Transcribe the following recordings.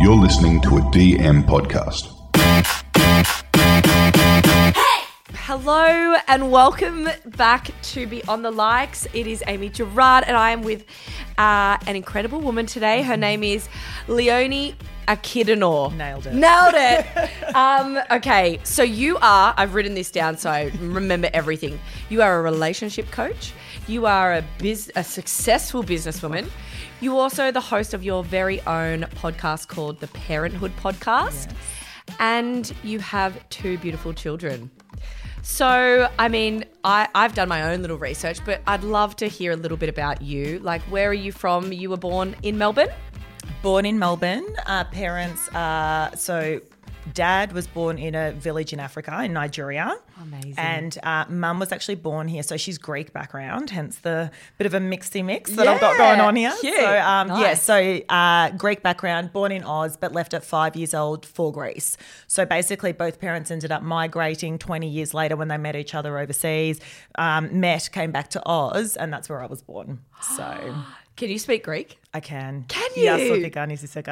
You're listening to a DM podcast. Hello and welcome back to Beyond the Likes. It is Amy Gerard and I am with uh, an incredible woman today. Her name is Leonie Akhidenor. Nailed it. Nailed it. um, okay, so you are, I've written this down so I remember everything. You are a relationship coach. You are a, biz, a successful businesswoman. You also the host of your very own podcast called the Parenthood Podcast. And you have two beautiful children. So, I mean, I, I've done my own little research, but I'd love to hear a little bit about you. Like, where are you from? You were born in Melbourne? Born in Melbourne. Uh, parents, are so dad was born in a village in Africa, in Nigeria. Amazing. And uh, mum was actually born here. So she's Greek background, hence the bit of a mixy mix that I've got going on here. cute. So, um, yeah, so uh, Greek background, born in Oz, but left at five years old for Greece. So basically, both parents ended up migrating 20 years later when they met each other overseas, um, met, came back to Oz, and that's where I was born. So. Can you speak Greek? I can. Can you? Yes, I think I need a say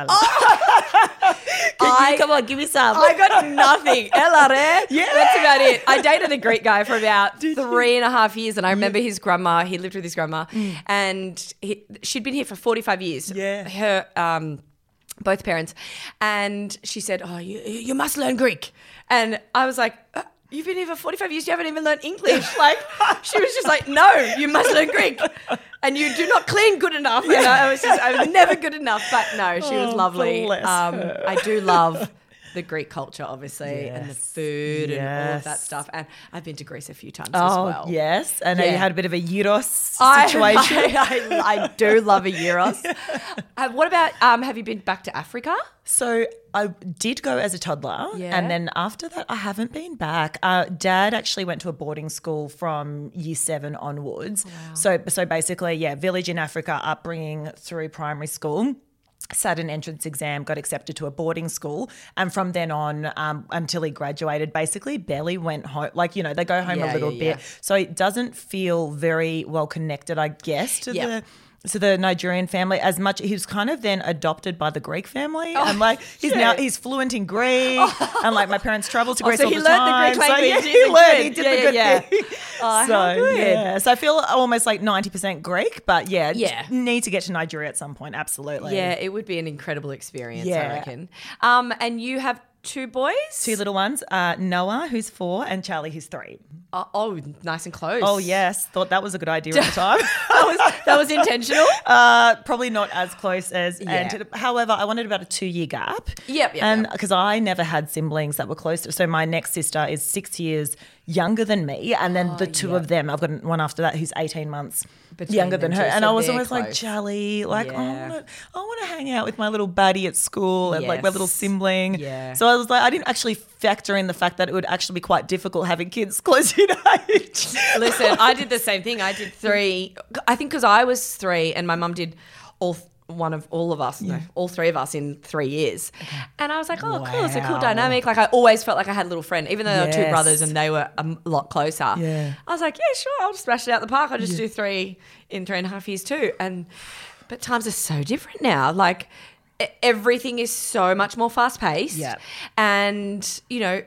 I, come on, give me some. I got nothing. LRE. Eh? Yeah. That's about it. I dated a Greek guy for about Did three you? and a half years, and I remember yeah. his grandma. He lived with his grandma, mm. and he, she'd been here for 45 years. Yeah. Her, um, both parents. And she said, Oh, you, you must learn Greek. And I was like, uh, You've been here for 45 years. You haven't even learned English. Like, she was just like, No, you must learn Greek. And you do not clean good enough. And I was just, I was never good enough. But no, she was Oh, lovely. bless Um. I do love the Greek culture, obviously, and the Yes. food and all of that stuff. And I've been to Greece a few times Oh, as well. yes. And I Yeah. you had a bit of a Euros situation. I, I, I do love a Euros. Uh, what about, um, have you been back to Africa? So I did go as a toddler, Yeah. and then after that, I haven't been back. Uh, Dad actually went to a boarding school from year seven onwards. So, so basically, yeah, village in Africa, upbringing through primary school. Sat an entrance exam, got accepted to a boarding school, and from then on um, until he graduated, basically barely went home. Like you know, they go home Yeah, a little yeah, bit, yeah. so it doesn't feel very well connected, I guess, to Yeah. the to the Nigerian family as much. He was kind of then adopted by the Greek family, and like he's now he's fluent in Greek, and like my parents travel to Oh, Greece so all he the learned the time. Greek so language, yeah, he learned. good- He did yeah, the good yeah, thing. Oh, so yeah, so I feel almost like ninety percent Greek, but yeah, Yeah. need to get to Nigeria at some point. Absolutely, Yeah, it would be an incredible experience, I reckon. Um, and you have two boys? Two little ones, uh, Noah, who's four, and Charlie, who's three. Oh, oh, nice and close. Oh yes, thought that was a good idea at the time. that was that was intentional. Uh, probably not as close as. Yeah. And however, I wanted about a two year gap. Yep, yep, And yep. because I never had siblings that were close. So my next sister is six years younger than me, and then the ah, two of them, I've got one after that who's eighteen months Between younger than her. and so I was always like, close. Like Yeah. I want to, I want to hang out with my little buddy at school and like my little Yes. sibling. Yeah. So I was like, I didn't actually factor in the fact that it would actually be quite difficult having kids close in age. Listen, I did the same thing. I did three. I think because I was three, and my mum did all one of all of us, no, all three of us in three years. And I was like, oh, cool, it's a cool dynamic. Like I always felt like I had a little friend, even though there were two brothers and they were a lot closer. Yeah. I was like, yeah, sure, I'll just smash it out the park. I'll just do three in three and a half years too. And but times are so different now. Like everything is so much more fast paced. Yeah. And you know.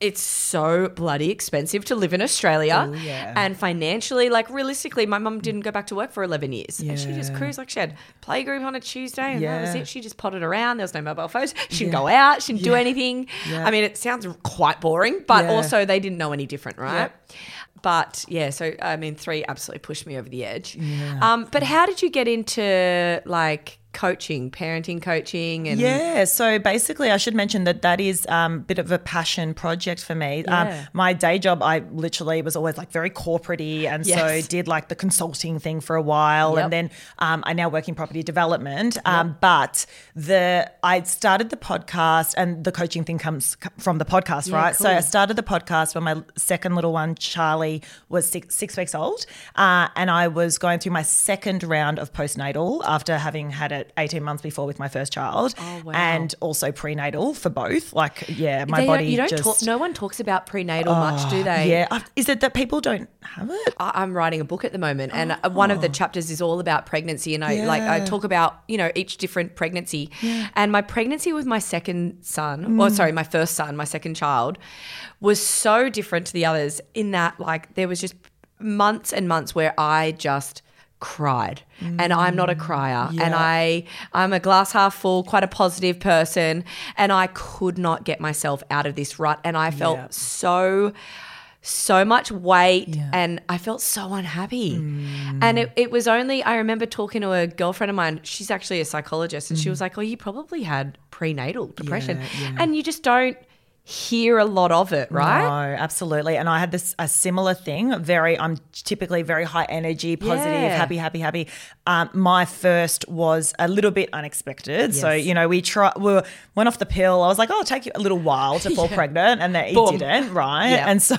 It's so bloody expensive to live in Australia. Oh, yeah. And financially, like realistically, my mum didn't go back to work for 11 years. And she just cruised like she had playgroup on a Tuesday and that was it. She just potted around. There was no mobile phones. She didn't go out. She didn't do anything. Yeah. I mean, it sounds quite boring, but Yeah. also they didn't know any different, right? Yeah. But yeah, so I mean, three absolutely pushed me over the edge. Um, but how did you get into like coaching, parenting coaching, and Yeah, so basically, I should mention that that is a um, bit of a passion project for me. Um, my day job, I literally was always like very corporate and Yes. so did like the consulting thing for a while, Yep. and then um, I now work in property development. Um, But the I started the podcast, and the coaching thing comes from the podcast, Yeah, right? So. I started the podcast when my second little one, Charlie, was six, six weeks old, uh, and I was going through my second round of postnatal after having had a it 18 months before with my first child. Oh, wow. And also prenatal for both. Like, yeah, my They don't- body you don't just. talk. No one talks about prenatal much, do they? yeah. Is it that people don't have it? I- I'm writing a book at the moment, and uh one of the chapters is all about pregnancy, and I like I Oh. Talk about you know each different pregnancy, and my pregnancy with my second son, Mm. or sorry, my first son, my second child, was so different to the others in that like there was just months and months where I just cried and I'm not a crier and Mm. I I'm a glass half full quite a positive person and I could not get myself out of this rut and I felt Yeah. so so much weight Yeah. and I felt so unhappy. And it, it was only, I remember talking to a girlfriend of mine, she's actually a psychologist, and she was like, Oh, you probably had prenatal depression. And you just don't hear a lot of it, right? No, absolutely. And I had this a similar thing. Very, I'm typically very high energy, positive, Yeah. happy, happy, happy. Um, my first was a little bit unexpected. So you know, we try, we went off the pill. I was like, oh, it'll take you a little while to fall pregnant, and then it Boom. didn't, right? Yeah. And so,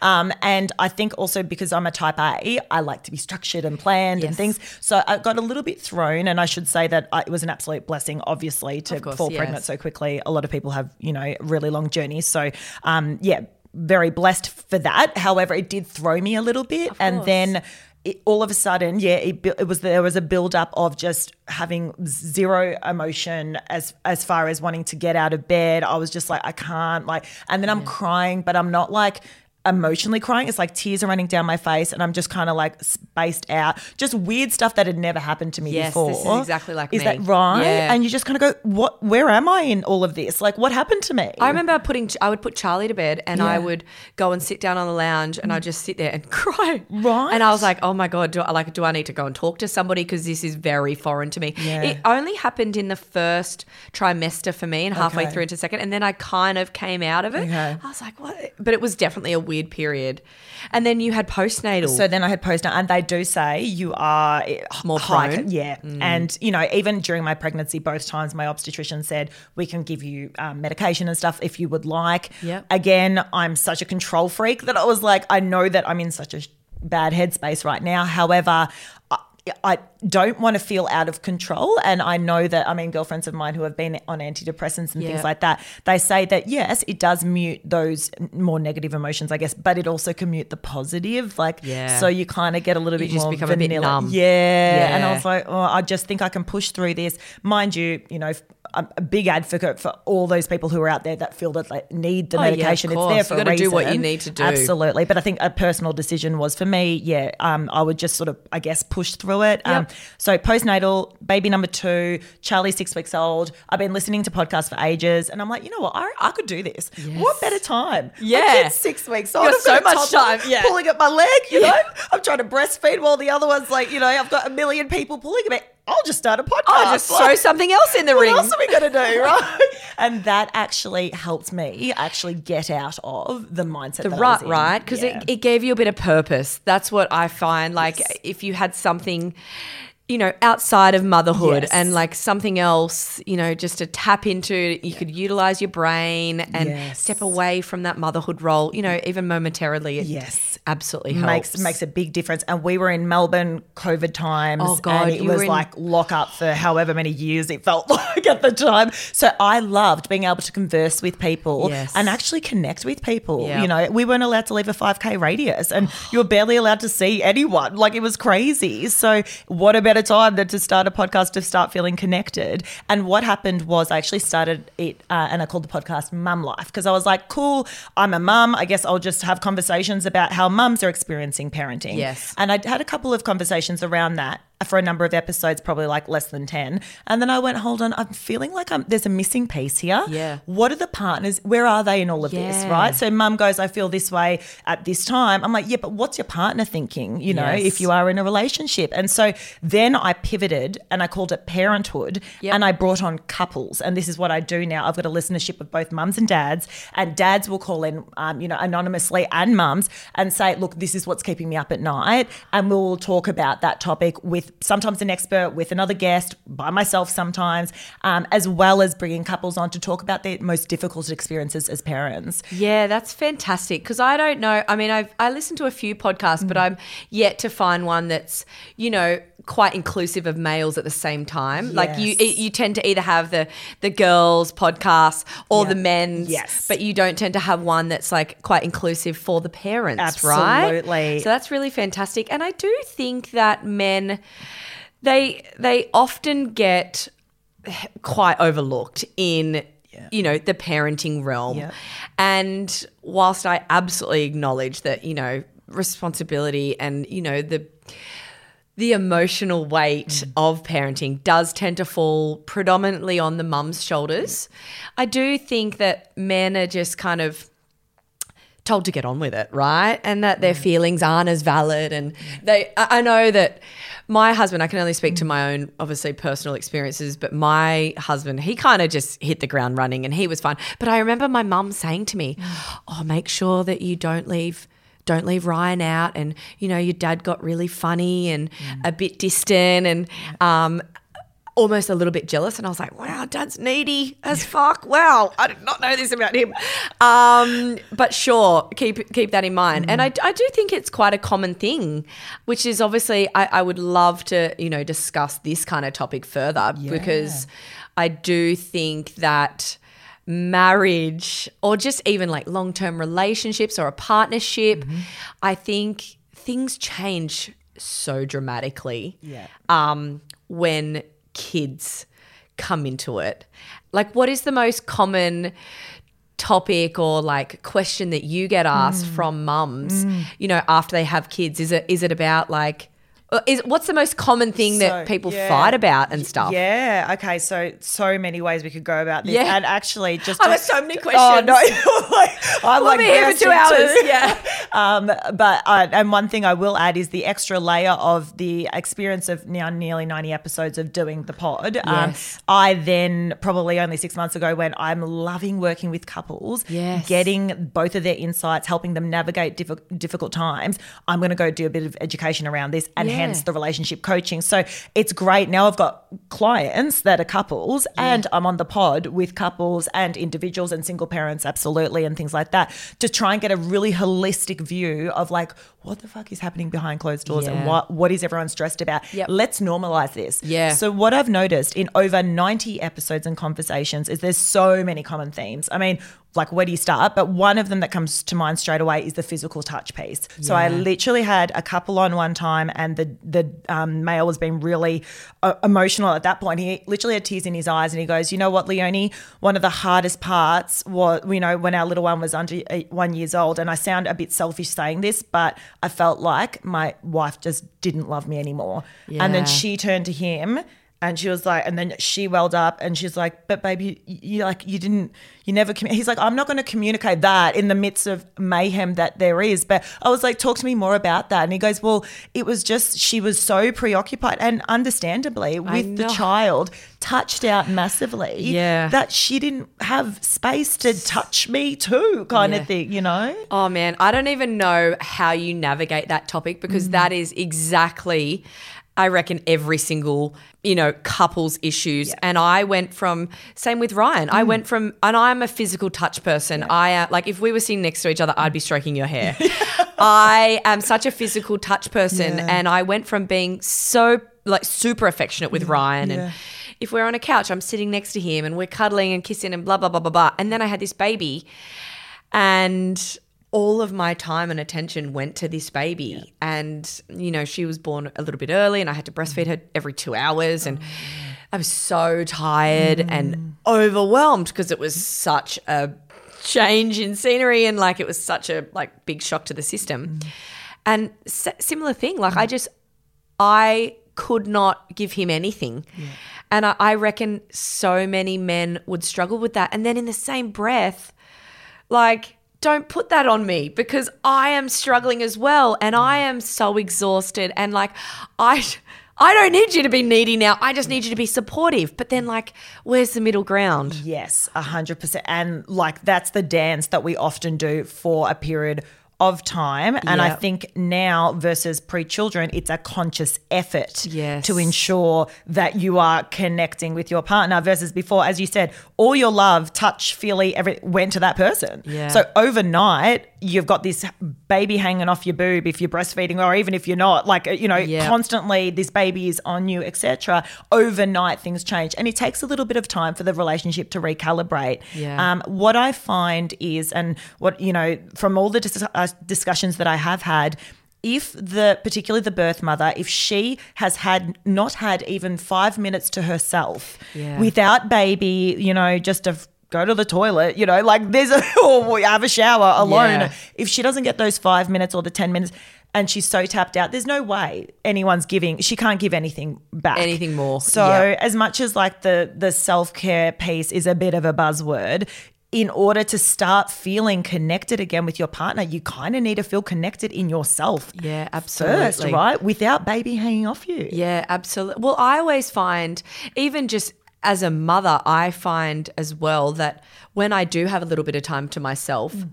um, and I think also because I'm a type A, I like to be structured and planned and things. So I got a little bit thrown, and I should say that I, it was an absolute blessing, obviously, to course, fall yes. pregnant so quickly. A lot of people have, you know, really long journeys. So, um, yeah, very blessed for that. However, it did throw me a little bit, and then. It, all of a sudden, yeah, it, it was there was a build up of just having zero emotion as as far as wanting to get out of bed. I was just like, I can't like, and then I'm crying, but I'm not like emotionally crying. It's like tears are running down my face, and I'm just kind of like spaced out. Just weird stuff that had never happened to me Yes, before. this is exactly like is me. that right? Yeah. And you just kind of go, what? Where am I in all of this? Like, what happened to me? I remember putting, I would put Charlie to bed and I Yeah. Mm. would go and sit down on the lounge and I'd just sit there and cry. Right. And I was like, oh my God, do I, like, do I need to go and talk to somebody? Because this is very foreign to me. Yeah. It only happened in the first trimester for me and halfway Okay. through into second. And then I kind of came out of it. Okay. I was like, what? But it was definitely a weird period. And then you had postnatal. So then I had postnatal, and they do say you are eh, More high- prone? Mm. yeah. And you know, even during my pregnancy, both times my obstetrician said we can give you um, medication and stuff if you would like. Yeah. Again, I'm such a control freak that I was like, I know that I'm in such a bad headspace right now. However. I, I don't want to feel out of control. And I know that, I mean, girlfriends of mine who have been on antidepressants and Yeah. things like that, they say that yes, it does mute those more negative emotions, I guess, but it also can mute the positive. Like, Yeah. so you kind of get a little bit just more become a bit vanilla. numb. Yeah. And I was like, oh, I just think I can push through this. Mind you, you know, I'm a big advocate for all those people who are out there that feel that they need the Oh, yeah, medication. it's there for You a gotta do what reason. you need to do. Absolutely. But I think a personal decision was for me, yeah, um, I would just sort of, I guess, push through it. Um, Yep. So postnatal, baby number two, Charlie six weeks old. I've been listening to podcasts for ages, and I'm like, you know what, I, I could do this. What better time? Yeah. six weeks old. got I've so a much time, yeah. pulling at my leg. You know, I'm trying to breastfeed while the other one's like, you know, I've got a million people pulling at me. I'll just start a podcast. I'll just throw something else in the what ring. else are we going to do, right? And that actually helped me actually get out of the mindset. the that I rut, was in. right? Because Yeah. it, it gave you a bit of purpose. That's what I find. Like if you had something, you know, outside of motherhood Yes. and like something else, you know, just to tap into, you could utilize your brain and Yes. step away from that motherhood role, you know, even momentarily. It Yes. absolutely makes helps. makes a big difference. And we were in Melbourne COVID times, Oh, God, and it was in- like lock up for however many years it felt like at the time. So I loved being able to converse with people Yes. and actually connect with people. Yeah. You know, we weren't allowed to leave a five k radius, and you were barely allowed to see anyone. Like it was crazy. So what a better time than to start a podcast to start feeling connected? And what happened was I actually started it, uh, and I called the podcast Mum Life because I was like, cool, I'm a mum. I guess I'll just have conversations about how mums are experiencing parenting. Yes. And I had a couple of conversations around that for a number of episodes, probably like less than 10. And then I went, hold on, I'm feeling like I'm, there's a missing piece here. Yeah. What are the partners? Where are they in all of this, right? So mum goes, I feel this way at this time. I'm like, yeah, but what's your partner thinking, you know, Yes. if you are in a relationship? And so then I pivoted and I called it parenthood Yep. and I brought on couples. And this is what I do now. I've got a listenership of both mums and dads, and dads will call in, um, you know, anonymously and mums and say, look, this is what's keeping me up at night. And we'll talk about that topic with sometimes an expert, with another guest, by myself sometimes, um, as well as bringing couples on to talk about their most difficult experiences as parents. Yeah, that's fantastic because I don't know. I mean, I've I listened to a few podcasts, Mm. but I'm yet to find one that's you know quite inclusive of males at the same time. Like you you tend to either have the the girls podcast or Yeah. the men's, Yes. but you don't tend to have one that's like quite inclusive for the parents, right? Absolutely. So that's really fantastic. And I do think that men they they often get quite overlooked in you know the parenting realm Yeah. and whilst i absolutely acknowledge that you know responsibility and you know the the emotional weight Mm. of parenting does tend to fall predominantly on the mum's shoulders i do think that men are just kind of told to get on with it, right? And that their mm. feelings aren't as valid. And mm. they, I I know that my husband, I can only speak to my own, obviously, personal experiences, but my husband, he kind of just hit the ground running and he was fine. But I remember my mum saying to me, mm. Oh, make sure that you don't leave. Don't leave Ryan out, and you know your dad got really funny and a bit distant, and um, almost a little bit jealous and I was like, wow, dad's needy as fuck. Wow, I did not know this about him. Um, but sure, keep keep that in mind. And I, I do think it's quite a common thing, which is obviously I, I would love to, you know, discuss this kind of topic further because I do think that marriage or just even like long-term relationships or a partnership, I think things change so dramatically Yeah. um, when kids come into it. Like, what is the most common topic or like question that you get asked Mm. from mums? You know, after they have kids, is it is it about like? Uh, Is, what's the most common thing that people yeah. fight about and stuff? Yeah. Okay. So so many ways we could go about this, Yeah. and actually, just I've so many questions. Oh no! I'm We'll like be here for two hours. Yeah. Um, but uh, and one thing I will add is the extra layer of the experience of now nearly 90 episodes of doing the pod. Um, Yes. I then probably only six months ago when I'm loving working with couples, Yes. getting both of their insights, helping them navigate diffi- difficult times. I'm going to go do a bit of education around this, and Yeah. Hence the relationship coaching. So it's great. Now I've got clients that are couples, and I'm on the pod with couples and individuals and single parents, absolutely, and things like that, to try and get a really holistic view of like what the fuck is happening behind closed doors Yeah. and what what is everyone stressed about. Yep. Let's normalize this. Yeah. So what I've noticed in over 90 episodes and conversations is there's so many common themes. I mean, like where do you start? But one of them that comes to mind straight away is the physical touch piece. So I literally had a couple on one time, and the the um, male was being really uh, emotional at that point. He literally had tears in his eyes, and he goes, "You know what, Leonie? One of the hardest parts was, you know, when our little one was under uh, one years old, and I sound a bit selfish saying this, but I felt like my wife just didn't love me anymore. And then she turned to him." And she was like, and then she welled up, and she's like, "But baby, you, you like you didn't, you never." Commu-. He's like, "I'm not going to communicate that in the midst of mayhem that there is." But I was like, "Talk to me more about that." And he goes, "Well, it was just she was so preoccupied, and understandably, with the child touched out massively, Yeah. that she didn't have space to touch me too, kind Yeah. of thing, you know." Oh man, I don't even know how you navigate that topic because Mm. that is exactly I reckon every single, you know, couple's issues. And I went from same with Ryan. Mm. I went from and I'm a physical touch person. I uh, like if we were sitting next to each other, I'd be stroking your hair. I am such a physical touch person Yeah. and I went from being so like super affectionate with Ryan yeah. and if we're on a couch, I'm sitting next to him and we're cuddling and kissing and blah blah blah blah blah. And then I had this baby and all of my time and attention went to this baby. And you know she was born a little bit early and i had to breastfeed her every two hours. And i was so tired mm. and overwhelmed because it was such a change in scenery and like it was such a like big shock to the system. Mm. And s- similar thing like i mm. just i could not give him anything. And I, I reckon so many men would struggle with that. And then in the same breath like don't put that on me because I am struggling as well and I mm. am so exhausted and like I I don't need you to be needy now. I just need you to be supportive. But then like where's the middle ground? Yes, a hundred percent. And like that's the dance that we often do for a period of time. And I think now versus pre children, it's a conscious effort Yes. to ensure that you are connecting with your partner versus before, as you said, all your love, touch, feely, every went to that person. Yeah. So overnight, you've got this baby hanging off your boob if you're breastfeeding, or even if you're not, like, you know, Yeah. constantly this baby is on you, etc. Overnight, things change. And it takes a little bit of time for the relationship to recalibrate. Yeah. Um, what I find is, and what, you know, from all the dis- uh, discussions that I have had, if the particularly the birth mother if she has had not had even five minutes to herself Yeah. without baby you know just to go to the toilet you know like there's a or have a shower alone Yeah. if she doesn't get those five minutes or the 10 minutes and she's so tapped out there's no way anyone's giving she can't give anything back Anything more. so Yep. as much as like the the self-care piece is a bit of a buzzword in order to start feeling connected again with your partner you kind of need to feel connected in yourself Yeah, first absolutely. right without baby hanging off you Yeah, absolutely. Well, I always find, even just as a mother, I find as well that when I do have a little bit of time to myself, mm.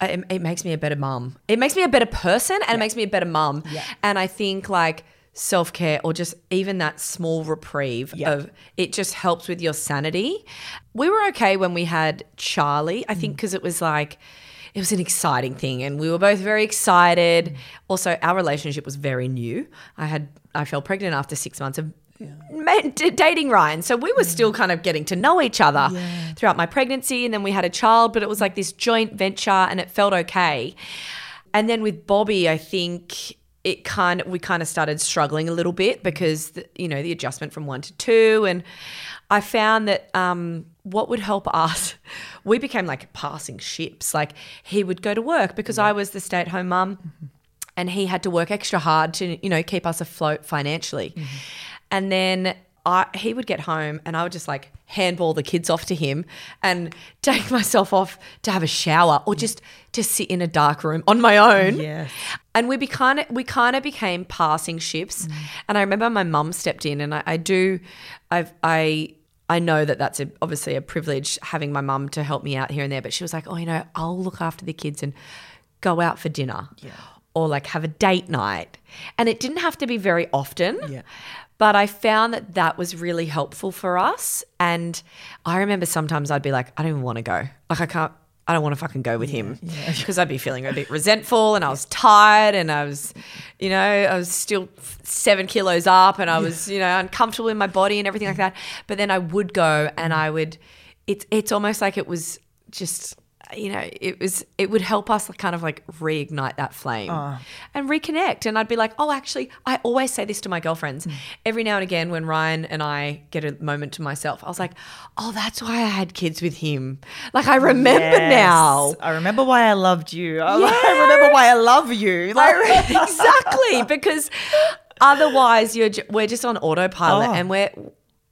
I- it, it makes me a better mum. It makes me a better person and it makes me a better mum. And I think like self care or just even that small reprieve Yeah. of it just helps with your sanity. We were okay when we had Charlie, I think, mm. because it was like, it was an exciting thing and we were both very excited. Mm. Also, our relationship was very new. I had I fell pregnant after 6 months of d- dating Ryan. So we were mm. still kind of getting to know each other throughout my pregnancy and then we had a child, but it was like this joint venture and it felt okay. And then with Bobby, I think it kind of we kind of started struggling a little bit because the, you know the adjustment from one to two, and I found that um, what would help us, we became like passing ships. Like he would go to work because I was the stay-at-home mum, and he had to work extra hard to you know keep us afloat financially, and then. I, he would get home and I would just like handball the kids off to him and take myself off to have a shower or just to sit in a dark room on my own. Yes. And we be kind of we kind of became passing ships. Mm. And I remember my mum stepped in, and I, I do, I've I. I know that that's a, obviously a privilege having my mum to help me out here and there, but she was like, "Oh, you know, I'll look after the kids and go out for dinner, Yeah. or like have a date night." And it didn't have to be very often, Yeah. But I found that that was really helpful for us. And I remember sometimes I'd be like, "I don't even want to go. Like, I can't. I don't want to fucking go with him because I'd be feeling a bit resentful and I was tired and I was, you know, I was still seven kilos up and I was, you know, uncomfortable in my body and everything like that. But then I would go and I would, it's it's almost like it was just, you know, it was it would help us kind of like reignite that flame ah. and reconnect. And I'd be like, oh, actually, I always say this to my girlfriends hmm. every now and again when Ryan and I get a moment to myself. I was like, oh, that's why I had kids with him. Like I remember Yes. now. I remember why I loved you. I, I remember why I love you. Like, I- exactly because otherwise you're we're just on autopilot Oh. and we're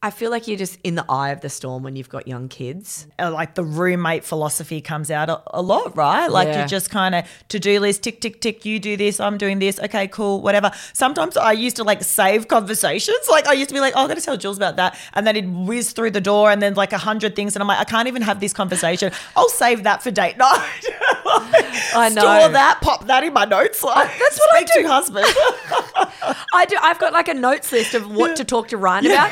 I feel like you're just in the eye of the storm when you've got young kids. uh, like the roommate philosophy comes out a, a lot, right? Like Yeah. you just kind of to do list, tick, tick, tick. You do this, I'm doing this. Okay, cool, whatever. Sometimes I used to like save conversations. Like I used to be like, oh, I got to tell Jules about that, and then he'd whiz through the door, and then like a hundred things, and I'm like, I can't even have this conversation. I'll save that for date night. I know. Store that, pop that in my notes. Like, That's what I do. husband. I do. I've got like a notes list of what to talk to Ryan about,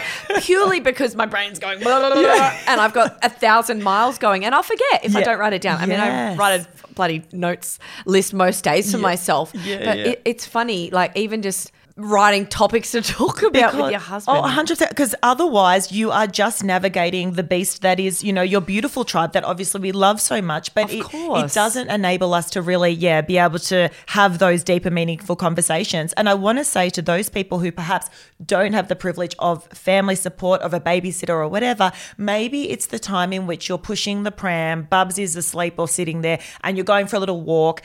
purely because my brain's going, blah, blah, blah, blah, and I've got a thousand miles going, and I'll forget if I don't write it down. I mean, I write a bloody notes list most days for myself, Yeah, but yeah. It, it's funny, like even just writing topics to talk about with your oh, husband. Oh, 100%. Because otherwise, you are just navigating the beast that is, you know, your beautiful tribe that obviously we love so much. But Of it, it doesn't enable us to really, yeah, be able to have those deeper, meaningful conversations. And I want to say to those people who perhaps don't have the privilege of family support, of a babysitter or whatever, maybe it's the time in which you're pushing the pram, Bubs is asleep or sitting there, and you're going for a little walk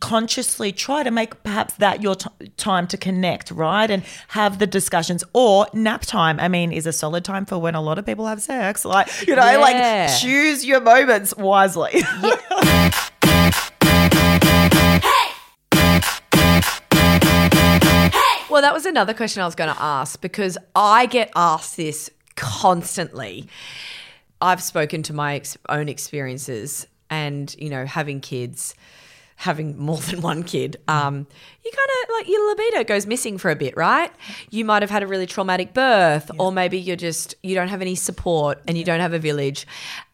consciously try to make perhaps that your t- time to connect, right? And have the discussions or nap time. I mean, is a solid time for when a lot of people have sex. Like, you know, Yeah. like choose your moments wisely. Well, that was another question I was going to ask because I get asked this constantly. I've spoken to my ex- own experiences and, you know, having kids. Having more than one kid, um, you kind of like your libido goes missing for a bit, right? You might have had a really traumatic birth, or maybe you're just, you don't have any support and you don't have a village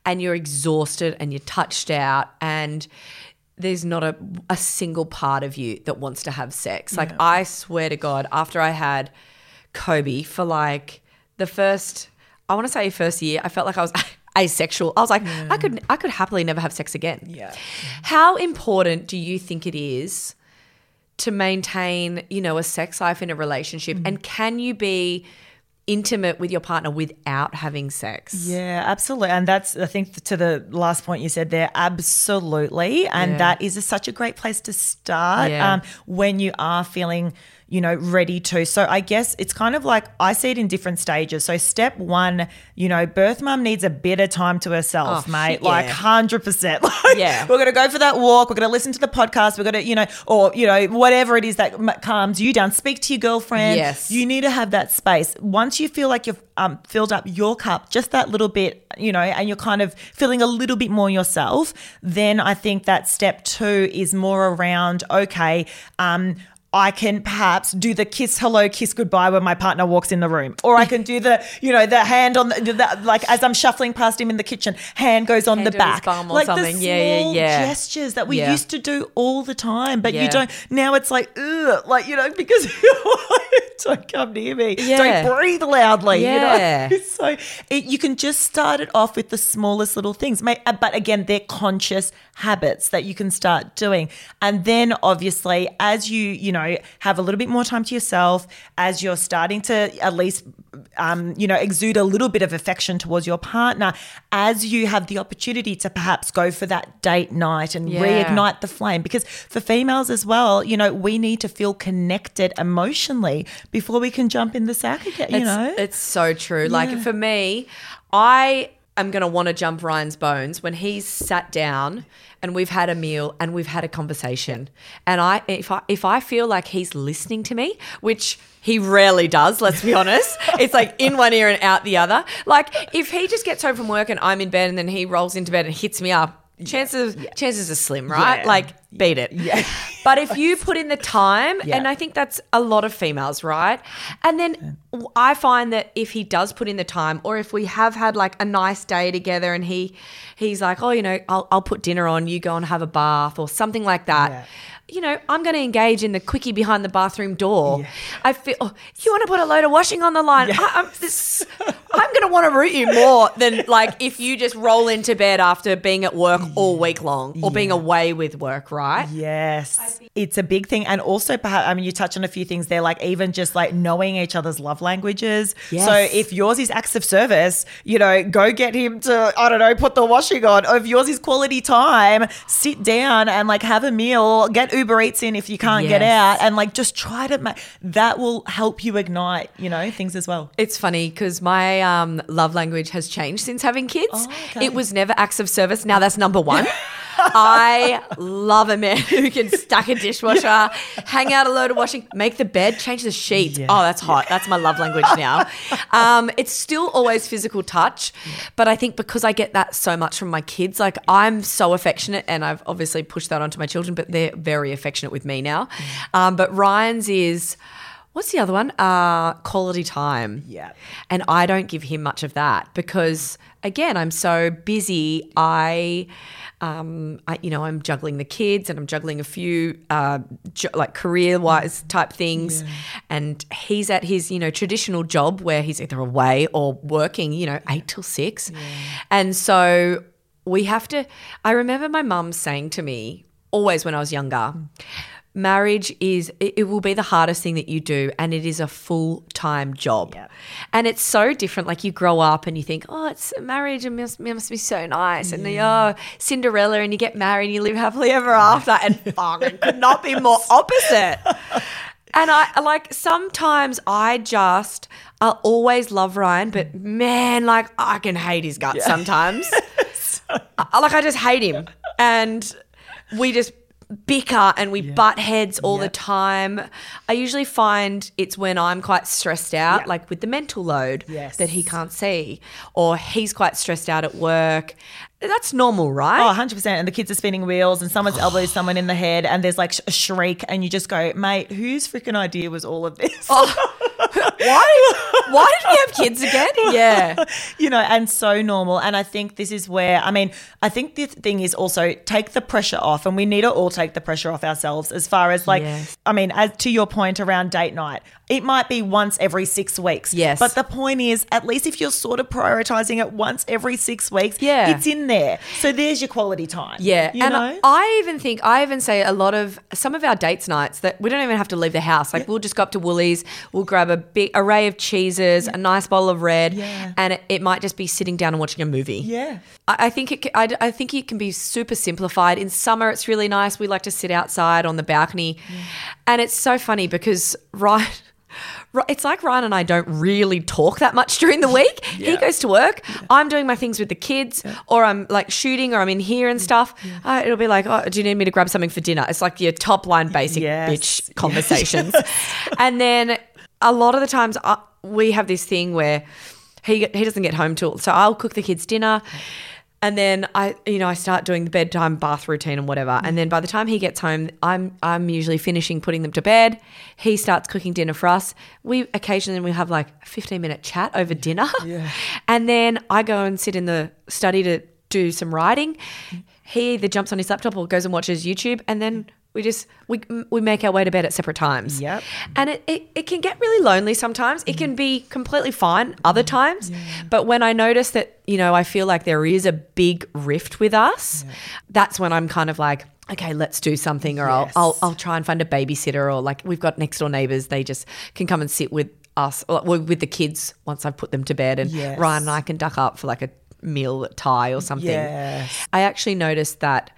and you're exhausted and you're touched out and there's not a, a single part of you that wants to have sex. Like, I swear to God, after I had Kobe for like the first, I want to say first year, I felt like I was asexual. I was like, I could, I could happily never have sex again. Yeah. How important do you think it is to maintain, you know, a sex life in a relationship? And can you be intimate with your partner without having sex? Yeah, absolutely. And that's, I think, to the last point you said there, absolutely. And Yeah. that is a, such a great place to start Yeah. um, when you are feeling, you know, ready to. So I guess it's kind of like I see it in different stages. So step one, you know, birth mum needs a bit of time to herself, Oh, mate. shit, Like yeah. 100%. Like, Yeah. We're going to go for that walk. We're going to listen to the podcast. We're going to, you know, or, you know, whatever it is that calms you down. Speak to your girlfriend. Yes. You need to have that space. Once you feel like you've um, filled up your cup just that little bit, you know, and you're kind of feeling a little bit more yourself, then I think that step two is more around, okay, um, I can perhaps do the kiss hello, kiss goodbye when my partner walks in the room, or I can do the, you know, the hand on the, the like as I'm shuffling past him in the kitchen, hand goes on Hand the back, like something. the Yeah, yeah, small yeah. gestures that we Yeah. used to do all the time, but Yeah. you don't. Now it's like, ugh, like you know, because don't come near me, Yeah. don't breathe loudly. Yeah. You know? So it, you can just start it off with the smallest little things. Uh, But again, they're conscious habits that you can start doing. And then obviously, as you, you know, have a little bit more time to yourself, as you're starting to at least, um, you know, exude a little bit of affection towards your partner, as you have the opportunity to perhaps go for that date night and Yeah. reignite the flame. Because for females as well, you know, we need to feel connected emotionally before we can jump in the sack again, you it's, know? it's so true. Like for me, I am going to want to jump Ryan's bones when he's sat down and we've had a meal and we've had a conversation. And I if I if I feel like he's listening to me, which he rarely does, let's be honest. It's like in one ear and out the other. Like if he just gets home from work and I'm in bed and then he rolls into bed and hits me up, chances chances are slim, right? Yeah. Like beat it. Yeah. But if you put in the time, Yeah. and I think that's a lot of females, right? And then I find that if he does put in the time, or if we have had like a nice day together, and he he's like, oh, you know, I'll, I'll put dinner on, you go and have a bath, or something like that. Yeah. You know, I'm going to engage in the quickie behind the bathroom door. I feel oh, you want to put a load of washing on the line. I, I'm, this, I'm going to want to root you more than like if you just roll into bed after being at work all week long or being away with work, right? Yes. It's a big thing. And also, perhaps, I mean, you touch on a few things there, like even just like knowing each other's love languages. Yes. So if yours is acts of service, you know, go get him to, I don't know, put the washing on. Or if yours is quality time, sit down and like have a meal, get Uber Eats in if you can't get out, and like just try to make that will help you ignite, you know, things as well. It's funny because my um, love language has changed since having kids. Oh, okay. It was never acts of service. Now that's number one. I love a man who can stack a dishwasher, hang out a load of washing, make the bed, change the sheets. Yeah. Oh, that's hot. That's my love language now. Um, it's still always physical touch, but I think because I get that so much from my kids, like I'm so affectionate, and I've obviously pushed that onto my children, but they're very affectionate with me now. Um, but Ryan's is. What's the other one? Uh, quality time. Yeah. And I don't give him much of that because, again, I'm so busy. I, um, I, you know, I'm juggling the kids and I'm juggling a few, uh, like career wise type things. And he's at his, you know, traditional job where he's either away or working, you know, eight till six. And so we have to, I remember my mum saying to me, always when I was younger, marriage is it, it will be the hardest thing that you do and it is a full-time job. Yeah. and it's so different like you grow up and you think oh it's marriage it must, it must be so nice and the, oh cinderella and you get married and you live happily ever after and fuck it could not be more opposite. And I like sometimes I just I always love Ryan, but man, like I can hate his guts sometimes. I, like I just hate him, and we just bicker and we butt heads all the time. I usually find it's when I'm quite stressed out, Yep. like with the mental load Yes. that he can't see, or he's quite stressed out at work. That's normal, right? Oh, 100%. And the kids are spinning wheels and someone's elbowed someone in the head and there's like a shriek and you just go, mate, whose freaking idea was all of this? Oh. Why? Why did we have kids again? Yeah. you know, and so normal. And I think this is where, I mean, I think the thing is also take the pressure off, and we need to all take the pressure off ourselves as far as like, Yes. I mean, as to your point around date night, it might be once every six weeks. Yes. But the point is, at least if you're sort of prioritizing it once every six weeks, Yeah. it's in there. So there's your quality time. Yeah, You and know? I even think I even say a lot of some of our dates nights that we don't even have to leave the house. Like we'll just go up to Woolies, we'll grab a big array of cheeses, a nice bowl of red, Yeah. and it, it might just be sitting down and watching a movie. yeah. I, I think it. I, I think it can be super simplified. In summer, it's really nice. We like to sit outside on the balcony, and it's so funny because Ryan. It's like Ryan and I don't really talk that much during the week. He goes to work. I'm doing my things with the kids, or I'm like shooting, or I'm in here and stuff. Uh, it'll be like, "Oh, do you need me to grab something for dinner?" It's like your top line basic Yes. bitch conversations, and then a lot of the times uh, we have this thing where he he doesn't get home till so I'll cook the kids dinner. And then I, you know, I start doing the bedtime bath routine and whatever. And then by the time he gets home, I'm I'm usually finishing putting them to bed. He starts cooking dinner for us. We occasionally we have like a 15 minute chat over dinner. And then I go and sit in the study to do some writing. He either jumps on his laptop or goes and watches YouTube, and then we just we we make our way to bed at separate times. Yep. And it, it, it can get really lonely sometimes. It can be completely fine other mm, times. But when I notice that, you know, I feel like there is a big rift with us, that's when I'm kind of like, okay, let's do something or Yes. I'll, I'll I'll try and find a babysitter or like we've got next door neighbors, they just can come and sit with us uh, or with the kids once I've put them to bed and Yes. Ryan and I can duck up for like a meal at Thai or something. Yes. I actually noticed that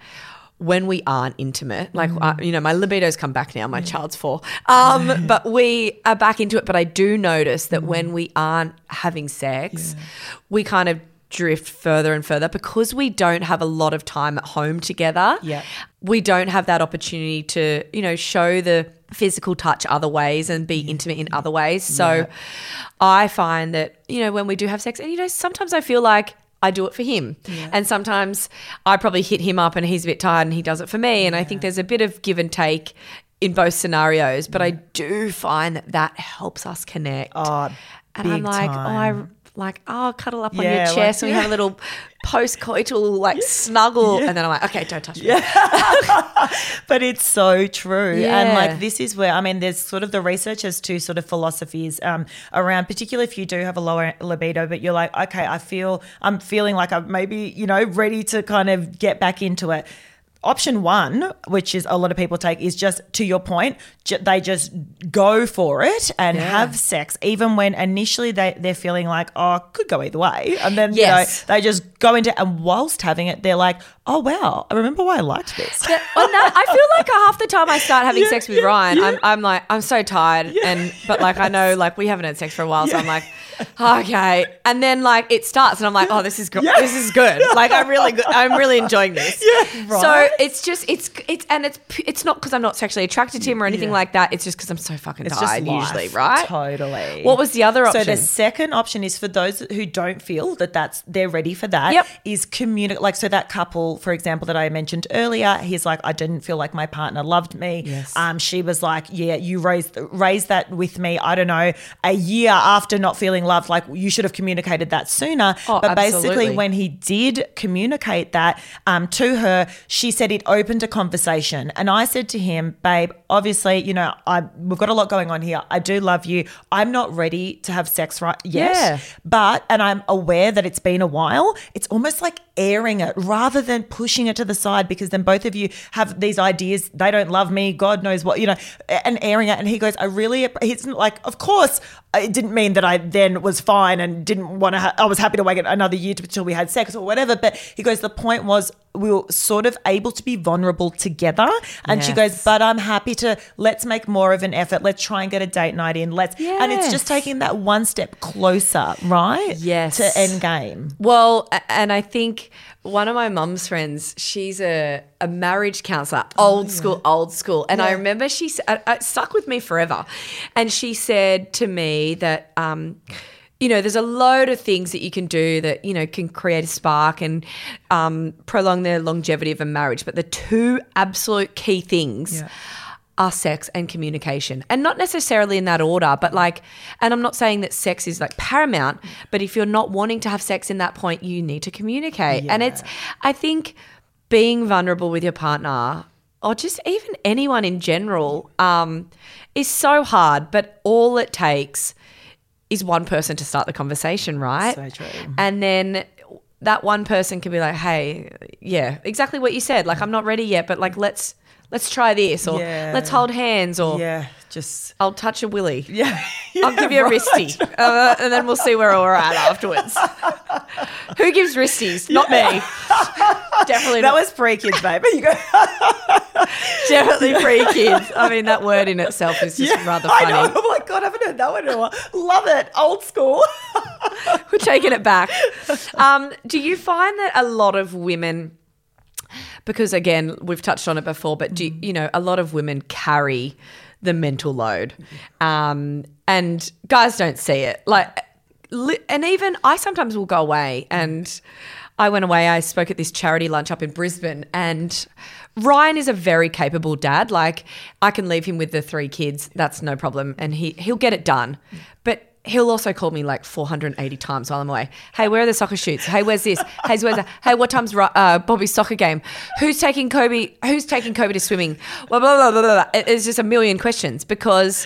when we aren't intimate, like uh, you know, my libido's come back now. My child's four, um, but we are back into it. But I do notice that when we aren't having sex, we kind of drift further and further because we don't have a lot of time at home together. Yeah. we don't have that opportunity to you know show the physical touch other ways and be intimate in other ways. So I find that you know when we do have sex, and you know sometimes I feel like. I do it for him. And sometimes I probably hit him up and he's a bit tired and he does it for me. And I think there's a bit of give and take in both scenarios. But I do find that that helps us connect. Oh, and I'm big like, oh, I time. like, oh, cuddle up on Yeah, your like- chest and we have a little post-coital like snuggle. And then I'm like, okay, don't touch me. but it's so true. And like this is where I mean, there's sort of the research as to sort of philosophies um, around, particularly if you do have a lower libido, but you're like, okay, I feel I'm feeling like I'm maybe you know ready to kind of get back into it. Option one, which is a lot of people take, is just to your point, ju- they just go for it and Yeah. have sex, even when initially they, they're feeling like, oh, could go either way. And then, Yes. you know, they just go into and whilst having it, they're like, oh, wow, I remember why I liked this. Yeah, well, no, I feel like half the time I start having sex with Ryan, I'm, I'm like, I'm so tired, and but like I know, like we haven't had sex for a while, so I'm like, okay, and then like it starts, and I'm like, oh, this is good, this is good, like I'm really good, I'm really enjoying this. Yeah, So it's just it's it's and it's it's not because I'm not sexually attracted to him or anything Yeah. like that. It's just because I'm so fucking It's tired usually, right? Totally. What was the other option? So the second option is for those who don't feel that that's they're ready for that. Yep. Is communicate like so that couple, for example, that I mentioned earlier. He's like, I didn't feel like my partner loved me. Yes. Um, she was like, Yeah, you raised raised that with me. I don't know, a year after not feeling loved. Like you should have communicated that sooner. Oh, but absolutely. basically, when he did communicate that um, to her, she said it opened a conversation. And I said to him, babe, obviously, you know, I we've got a lot going on here. I do love you. I'm not ready to have sex right yet. Yeah. But and I'm aware that it's been a while. It's almost like airing it rather than pushing it to the side because then both of you have these ideas. They don't love me. God knows what, you know, and airing it. And he goes, I really, he's like, of course, it didn't mean that I then was fine and didn't want to, ha- I was happy to wait another year until we had sex or whatever. But he goes, the point was, we were sort of able to be vulnerable together. And she goes, but I'm happy to let's make more of an effort. Let's try and get a date night in. Let's and it's just taking that one step closer, right? Yes. To end game. Well, and I think one of my mum's friends, she's a, a marriage counselor, old school, old school. And I remember she s- uh, it stuck with me forever. And she said to me that, um, you know, there's a load of things that you can do that, you know, can create a spark and um, prolong the longevity of a marriage. But the two absolute key things Yeah. are sex and communication. And not necessarily in that order, but like, and I'm not saying that sex is like paramount, but if you're not wanting to have sex in that point, you need to communicate. And it's, I think, being vulnerable with your partner or just even anyone in general um, is so hard, but all it takes is one person to start the conversation, right? So true. And then that one person can be like, "Hey, yeah, exactly what you said. Like, I'm not ready yet, but like, let's let's try this, or Yeah. let's hold hands, or Yeah. Just I'll touch a willie. yeah. I'll give you a wristy, uh, and then we'll see where we're at afterwards. Who gives wristies? Not me. Definitely That not. was pre kids, baby. You go. definitely free kids. I mean, that word in itself is just rather I funny. know. I'm like, God, I haven't heard that one in a while. Love it. Old school. We're taking it back. Um, do you find that a lot of women, because again, we've touched on it before, but do you, you know, a lot of women carry the mental load, um, and guys don't see it. Like, li- and even I sometimes will go away and. I went away. I spoke at this charity lunch up in Brisbane, and Ryan is a very capable dad. Like I can leave him with the three kids, that's no problem, and he he'll get it done. But he'll also call me like 480 times while I'm away. Hey, where are the soccer shoots? Hey, where's this? Hey, where's that? Hey, what time's uh, Bobby's soccer game? Who's taking Kobe? Who's taking Kobe to swimming? Blah blah blah blah blah. It- It's just a million questions because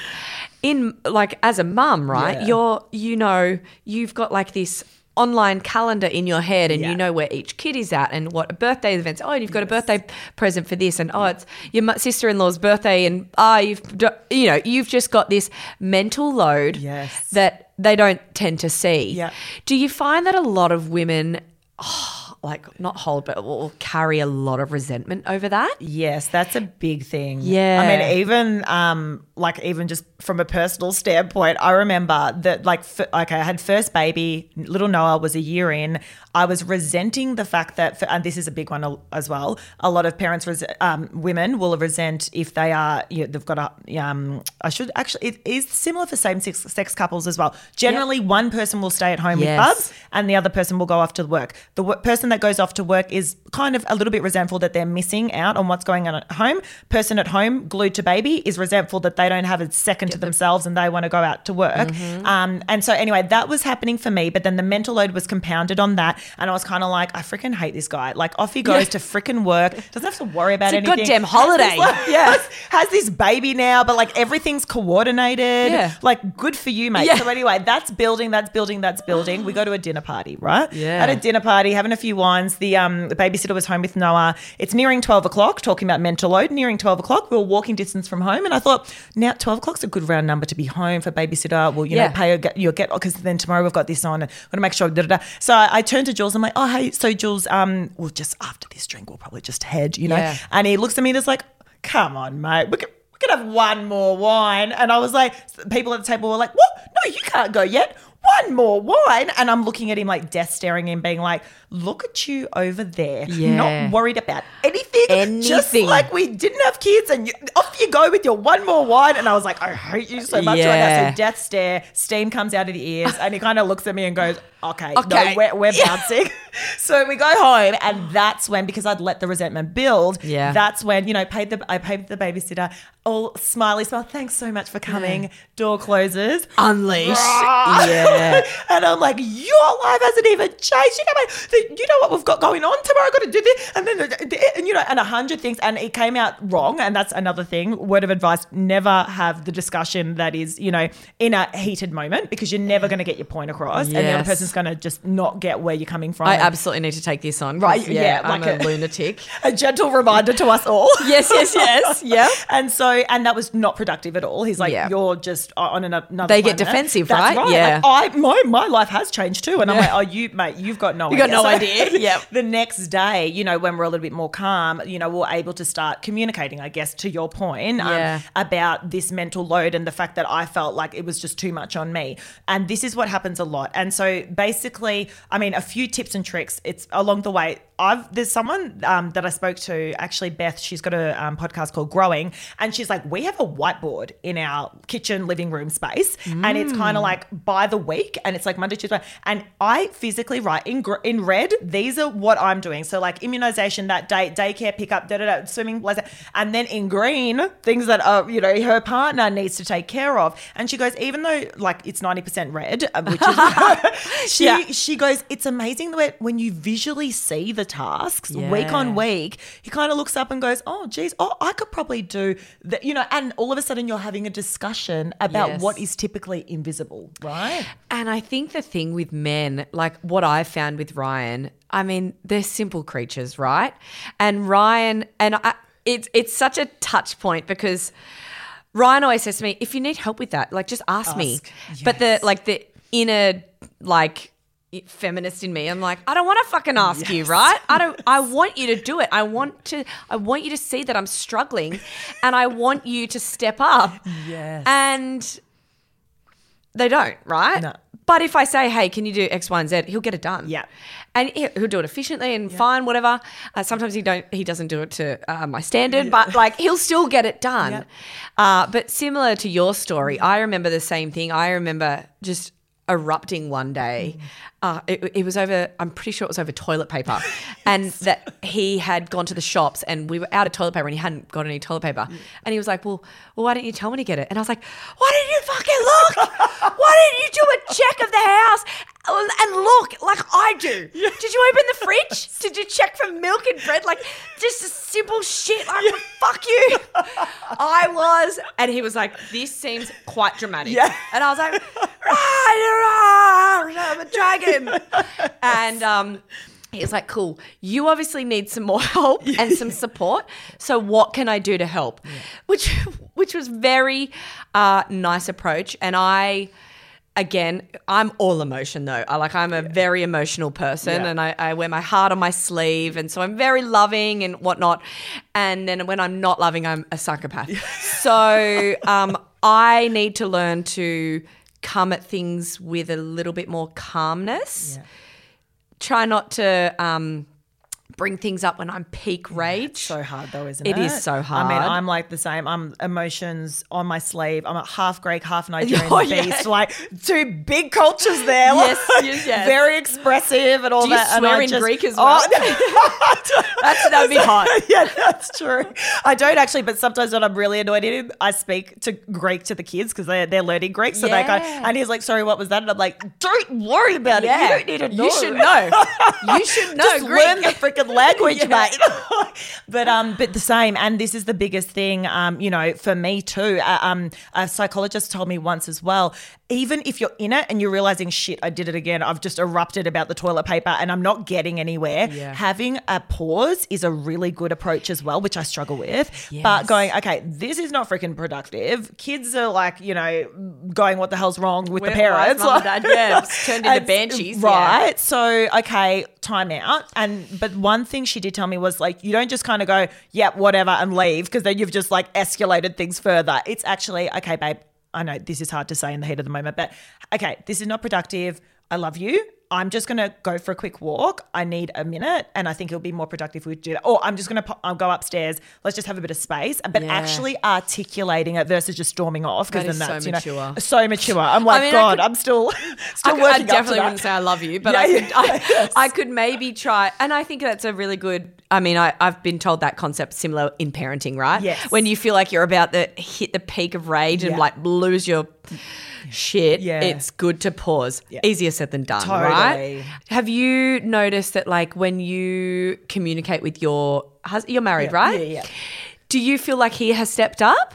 in like as a mum, right? Yeah. You're you know you've got like this online calendar in your head and Yeah. you know where each kid is at and what birthday events oh and you've got a birthday present for this and oh it's your sister-in-law's birthday and ah you've you know you've just got this mental load Yes. that they don't tend to see Yeah. do you find that a lot of women oh, like not hold but will carry a lot of resentment over that Yes, that's a big thing. Yeah. I mean, even um, like even just from a personal standpoint, I remember that like f- okay, I had first baby, little Noah was a year in. I was resenting the fact that, and this is a big one as well. A lot of parents, res- um, women will resent if they are, you know, they've got a. Um, I should actually, it is similar for same sex, sex couples as well. Generally, one person will stay at home Yes. with bubs, and the other person will go off to work. The w- person that goes off to work is kind of a little bit resentful that they're missing out on what's going on at home. Person at home, glued to baby, is resentful that they don't have a second to themselves and they want to go out to work. Mm-hmm. Um, and so, anyway, that was happening for me. But then the mental load was compounded on that. And I was kind of like, I freaking hate this guy. Like, off he goes Yeah. to freaking work, doesn't have to worry about It's a anything. goddamn Has holiday. this, like- Yeah. has, has this baby now, but like everything's coordinated. Yeah. Like, good for you, mate. Yeah. So, anyway, that's building, that's building, that's building. We go to a dinner party, right? Yeah. At a dinner party, having a few wines. The um the babysitter was home with Noah. It's nearing twelve o'clock. Talking about mental load. Nearing twelve o'clock. We were walking distance from home, and I thought now twelve o'clock's a good round number to be home for babysitter. Well, you Yeah. know, pay your, your get because then tomorrow we've got this on. and Got to make sure. Da, da, da. So I, I turned to Jules. I'm like, oh hey, so Jules, um, well just after this drink, we'll probably just head, you know. Yeah. And he looks at me and is like, come on, mate, we can. We can have one more wine. And I was like, people at the table were like, what? No, you can't go yet. One more wine. And I'm looking at him like death staring him, being like, look at you over there. Yeah. Not worried about anything. Just Anything. like we didn't have kids and you, off you go with your one more wine. And I was like, I hate you so much right now. Yeah. So death stare, steam comes out of the ears. And he kind of looks at me and goes, okay, Okay. no, we're, we're bouncing. so we go home. And that's when, because I'd let the resentment build, Yeah. that's when, you know, paid the, I paid the babysitter, all smiley smile. Thanks so much for coming. Door closes. unleash yeah and I'm like, your life hasn't even changed. You know, you know what we've got going on tomorrow. I've got to do this, and then the- the- and you know, and a hundred things, and it came out wrong. And that's another thing. Word of advice: never have the discussion that is, you know, in a heated moment because you're never going to get your point across, and the other person's going to just not get where you're coming from. I absolutely need to take this on, Right, yeah, yeah, I'm like a a- lunatic a gentle reminder to us all. yes yes yes yeah And so, and that was not productive at all. He's like, Yeah. you're just on an- another. They get defensive, right? right. Yeah. Like, I my my life has changed too, and I'm like, oh, you mate, you've got no. You got no idea. Yep. the next day, you know, when we're a little bit more calm, you know, we're able to start communicating, I guess, to your point um, Yeah. about this mental load and the fact that I felt like it was just too much on me. And this is what happens a lot. And so basically, I mean, a few tips and tricks. It's along the way. I've there's someone um, that I spoke to, actually Beth. She's got a um, podcast called Growing, and she's like, we have a whiteboard in our kitchen living room space, and it's kind of like by the week, and it's like Monday, Tuesday, and I physically write in gr- in red. These are what I'm doing. So like immunization that day, daycare pickup, da da da, swimming, and then in green things that are you know her partner needs to take care of. And she goes, even though like it's ninety percent red, um, which is she Yeah. she goes, it's amazing the way when you visually see the tasks week on week, he kind of looks up and goes, oh, geez, oh, I could probably do that, you know, and all of a sudden you're having a discussion about Yes. what is typically invisible, right? And I think the thing with men, like what I've found with Ryan, I mean, they're simple creatures, right? And Ryan, and I, it's it's such a touch point because Ryan always says to me, if you need help with that, like just ask, me. Ask. But the like the inner like feminist in me, I'm like, I don't want to fucking ask you, right? I don't. I want you to do it. I want to. I want you to see that I'm struggling, and I want you to step up. Yes. And they don't, right? No. But if I say, hey, can you do X, Y, and Z, he'll get it done. Yeah. And he- he'll do it efficiently and fine, whatever. Uh, sometimes he don't. He doesn't do it to uh, my standard, but like he'll still get it done. Yeah. Uh, but similar to your story, I remember the same thing. I remember just erupting one day. Mm. Uh, it, it was over. I'm pretty sure it was over toilet paper, and that he had gone to the shops and we were out of toilet paper and he hadn't got any toilet paper, Mm. and he was like, "Well, well, why didn't you tell me to get it?" And I was like, "Why didn't you fucking look? why didn't you do a check of the house and look like I do? Did you open the fridge? Did you check for milk and bread? Like just a simple shit. Like fuck you. I was, and he was like, "This seems quite dramatic." Yeah. and I was like, "Rah, rah, I'm a dragon," and um. He was like, cool. You obviously need some more help and some support. So what can I do to help? Which which was very uh, nice approach. And I again, I'm all emotion though. I like I'm a very emotional person Yeah. and I, I wear my heart on my sleeve and so I'm very loving and whatnot. And then when I'm not loving, I'm a psychopath. so um, I need to learn to come at things with a little bit more calmness try not to um, bring things up when I'm peak rage. So hard though, isn't it? It is so hard. I mean. I'm like the same. I'm emotions on my sleeve. I'm a half Greek, half Nigerian Oh, beast. yeah. Like two big cultures there. Yes, yes, yes. Very expressive and all Do you that. and swear I in just- Greek as oh, well? Oh, That's that'd be hot. yeah, that's true. I don't actually, but sometimes when I'm really annoyed at him, I speak to Greek to the kids because they're, they're learning Greek. So they go, and he's like, sorry, what was that? And I'm like, don't worry about it. You don't need to know. You should know. You should know. Just Greek. learn the freaking language, Yeah. mate. but um, but the same, and this is the biggest thing. Um, you know, for me too. Uh, um, a psychologist told me once as well. Even if you're in it and you're realizing, shit, I did it again. I've just erupted about the toilet paper, and I'm not getting anywhere. Yeah. Having a pause is a really good approach as well, which I struggle with. Yes. But going, okay, this is not freaking productive. Kids are like, you know, going, what the hell's wrong with the parents? and dad- yeah, turned into banshees, yeah. right? So okay, time out. And but one thing she did tell me was like, you don't just kind of go, yeah, whatever, and leave because then you've just like escalated things further. It's actually okay, babe. I know this is hard to say in the heat of the moment, but okay, this is not productive. I love you. I'm just gonna go for a quick walk. I need a minute, and I think it'll be more productive if we do that. Or I'm just gonna po- I'll go upstairs. Let's just have a bit of space. But Yeah. actually articulating it versus just storming off because That then is so that's you know mature. so mature. I'm like, mean, God, could- I'm still still I, I working to definitely wouldn't say I love you, but Yeah, I could. I, yes. I could maybe try, and I think that's a really good. I mean, I, I've been told that concept similar in parenting, right? Yes. When you feel like you're about to hit the peak of rage and Yeah. like lose your shit, Yeah. it's good to pause. Yeah. Easier said than done, Totally. right? Have you noticed that, like, when you communicate with your husband, you're married, Yeah, right? yeah, yeah. Do you feel like he has stepped up?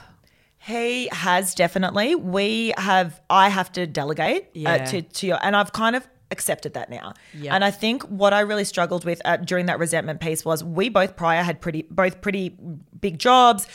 He has definitely. We have. I have to delegate Yeah. uh, to to your, and I've kind of accepted that now. Yeah. And I think what I really struggled with uh, during that resentment piece was we both prior had pretty both pretty big jobs,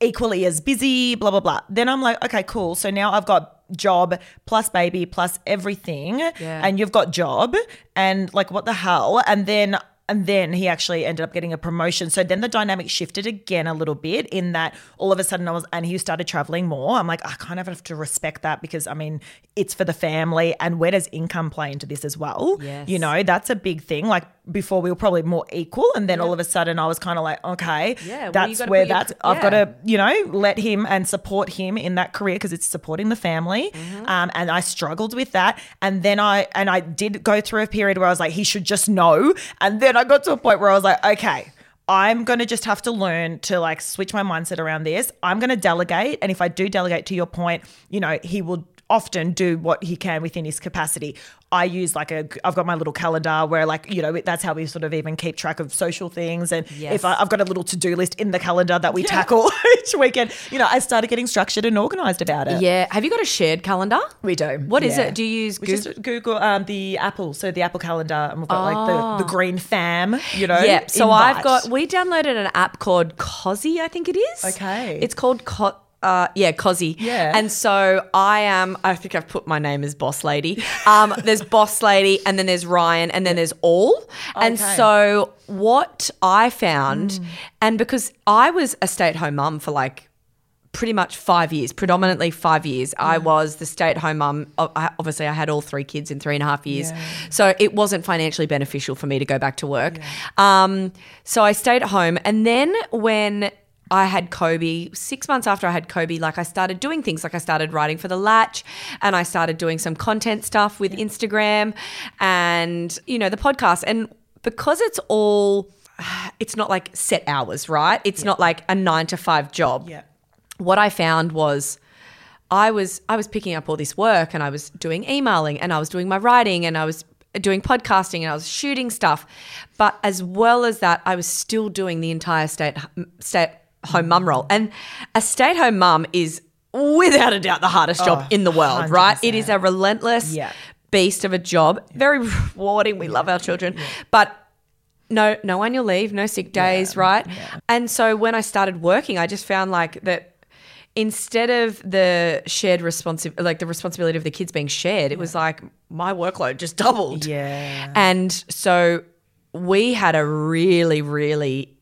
equally as busy, blah blah blah. Then I'm like, okay, cool. So now I've got job plus baby plus everything Yeah. and you've got job and like what the hell and then and then he actually ended up getting a promotion. So then the dynamic shifted again a little bit in that all of a sudden I was, and he started traveling more. I'm like, I kind of have to respect that because I mean, it's for the family. And where does income play into this as well? Yes. You know, that's a big thing. Like before we were probably more equal. And then all of a sudden I was kind of like, okay, Yeah, well, that's where put your- that's, I've got to, you know, let him and support him in that career because it's supporting the family. Mm-hmm. Um, and I struggled with that. And then I, and I did go through a period where I was like, he should just know. And then I got to a point where I was like, okay, I'm going to just have to learn to like switch my mindset around this. I'm going to delegate. And if I do delegate to your point, you know, he will often do what he can within his capacity. I use like a, I've got my little calendar where like, you know, that's how we sort of even keep track of social things. And Yes. if I, I've got a little to-do list in the calendar that we tackle each weekend, you know, I started getting structured and organized about it. Yeah. Have you got a shared calendar? We do. What is Yeah. it? Do you use We Google? Google um, the Apple, so the Apple calendar, and we've got like the, the green fam, you know. Yeah. So I've got. We downloaded an app called Cozi. I think it is. Okay. It's called Co- uh, yeah, Cozi. Yeah. And so I am. I think I've put my name as Boss Lady. Um, there's Boss Lady, and then there's Ryan, and then there's All. And Okay. so what I found, Mm. and because I was a stay-at-home mum for like pretty much five years, predominantly five years. I was the stay at home mum. Obviously, I had all three kids in three and a half years. Yeah. So it wasn't financially beneficial for me to go back to work. Um, so I stayed at home. And then when I had Kobe, six months after I had Kobe, like I started doing things like I started writing for The Latch and I started doing some content stuff with Instagram and, you know, the podcast. And because it's all, it's not like set hours, right? It's not like a nine to five job Yeah. what I found was I was I was picking up all this work and I was doing emailing and I was doing my writing and I was doing podcasting and I was shooting stuff. But as well as that, I was still doing the entire stay stay at home mum role. And a stay at home mum is without a doubt the hardest job oh, in the world, right? It is a relentless Yeah. beast of a job. Very rewarding. We love our children. But no no annual leave, no sick days, right? And so when I started working, I just found like that instead of the shared responsibility like the responsibility of the kids being shared, it was like my workload just doubled. Yeah. And so we had a really, really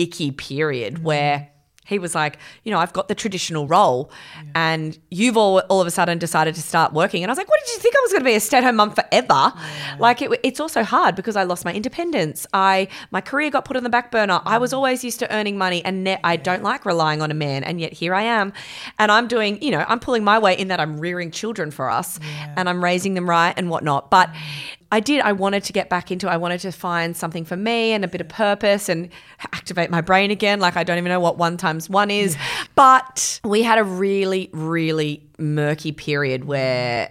icky period mm. where he was like, you know, I've got the traditional role and you've all, all of a sudden decided to start working. And I was like, what did you think I was going to be a stay at home mum forever? Like it, it's also hard because I lost my independence. I, my career got put on the back burner. I was mm. always used to earning money and ne- I don't like relying on a man. And yet here I am. And I'm doing, you know, I'm pulling my weight in that I'm rearing children for us and I'm raising them right and whatnot. But mm. I did. I wanted to get back into. I wanted to find something for me and a bit of purpose and activate my brain again. Like I don't even know what one times one is. But we had a really, really murky period where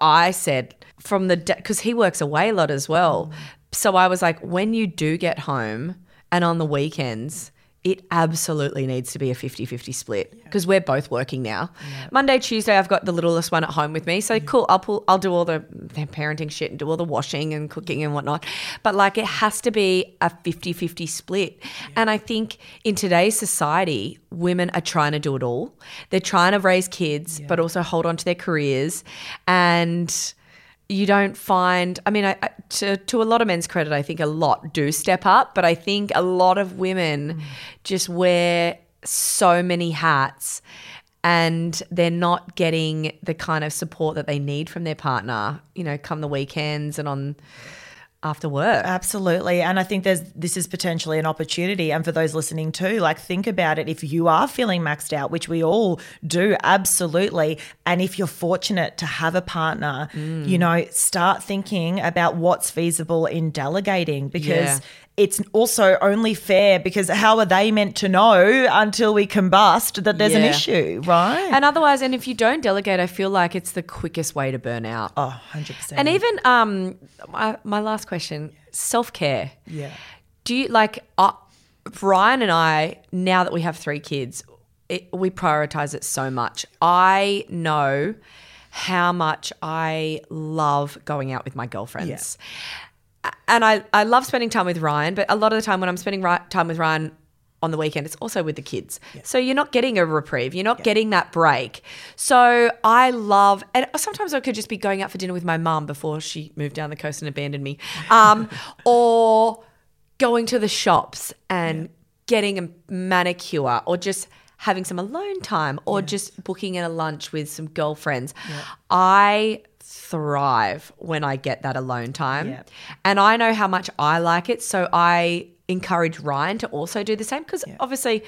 I- said from the because he works away a lot as well. So I was like, when you do get home and on the weekends. It absolutely needs to be a 50-50 split because we're both working now. Monday, Tuesday, I've got the littlest one at home with me. So cool, I'll pull I'll do all the, the parenting shit and do all the washing and cooking and whatnot. But like it has to be a 50-50 split. And I think in today's society, women are trying to do it all. They're trying to raise kids, but also hold on to their careers. And you don't find i mean I, to, to a lot of men's credit i think a lot do step up but i think a lot of women mm. just wear so many hats and they're not getting the kind of support that they need from their partner you know come the weekends and on after work Absolutely. And I think there's this is potentially an opportunity. And for those listening too, like think about it. If you are feeling maxed out, which we all do, absolutely. And if you're fortunate to have a partner, Mm. you know, start thinking about what's feasible in delegating because Yeah. It's also only fair because how are they meant to know until we combust that there's an issue, right? and otherwise and if you don't delegate i feel like it's the quickest way to burn out oh, 100%. And even um, my, my last question: self care. Yeah. Do you like uh, Ryan and I? Now that we have three kids, it, we prioritize it so much. I know how much I love going out with my girlfriends. And I, I love spending time with Ryan, but a lot of the time when I'm spending ri- time with Ryan on the weekend, it's also with the kids. So you're not getting a reprieve. You're not getting that break. So I love, and sometimes I could just be going out for dinner with my mum before she moved down the coast and abandoned me, um, or going to the shops and getting a manicure, or just having some alone time, or just booking in a lunch with some girlfriends. I thrive when I get that alone time. Yeah. And I know how much I like it. So I encourage Ryan to also do the same because obviously,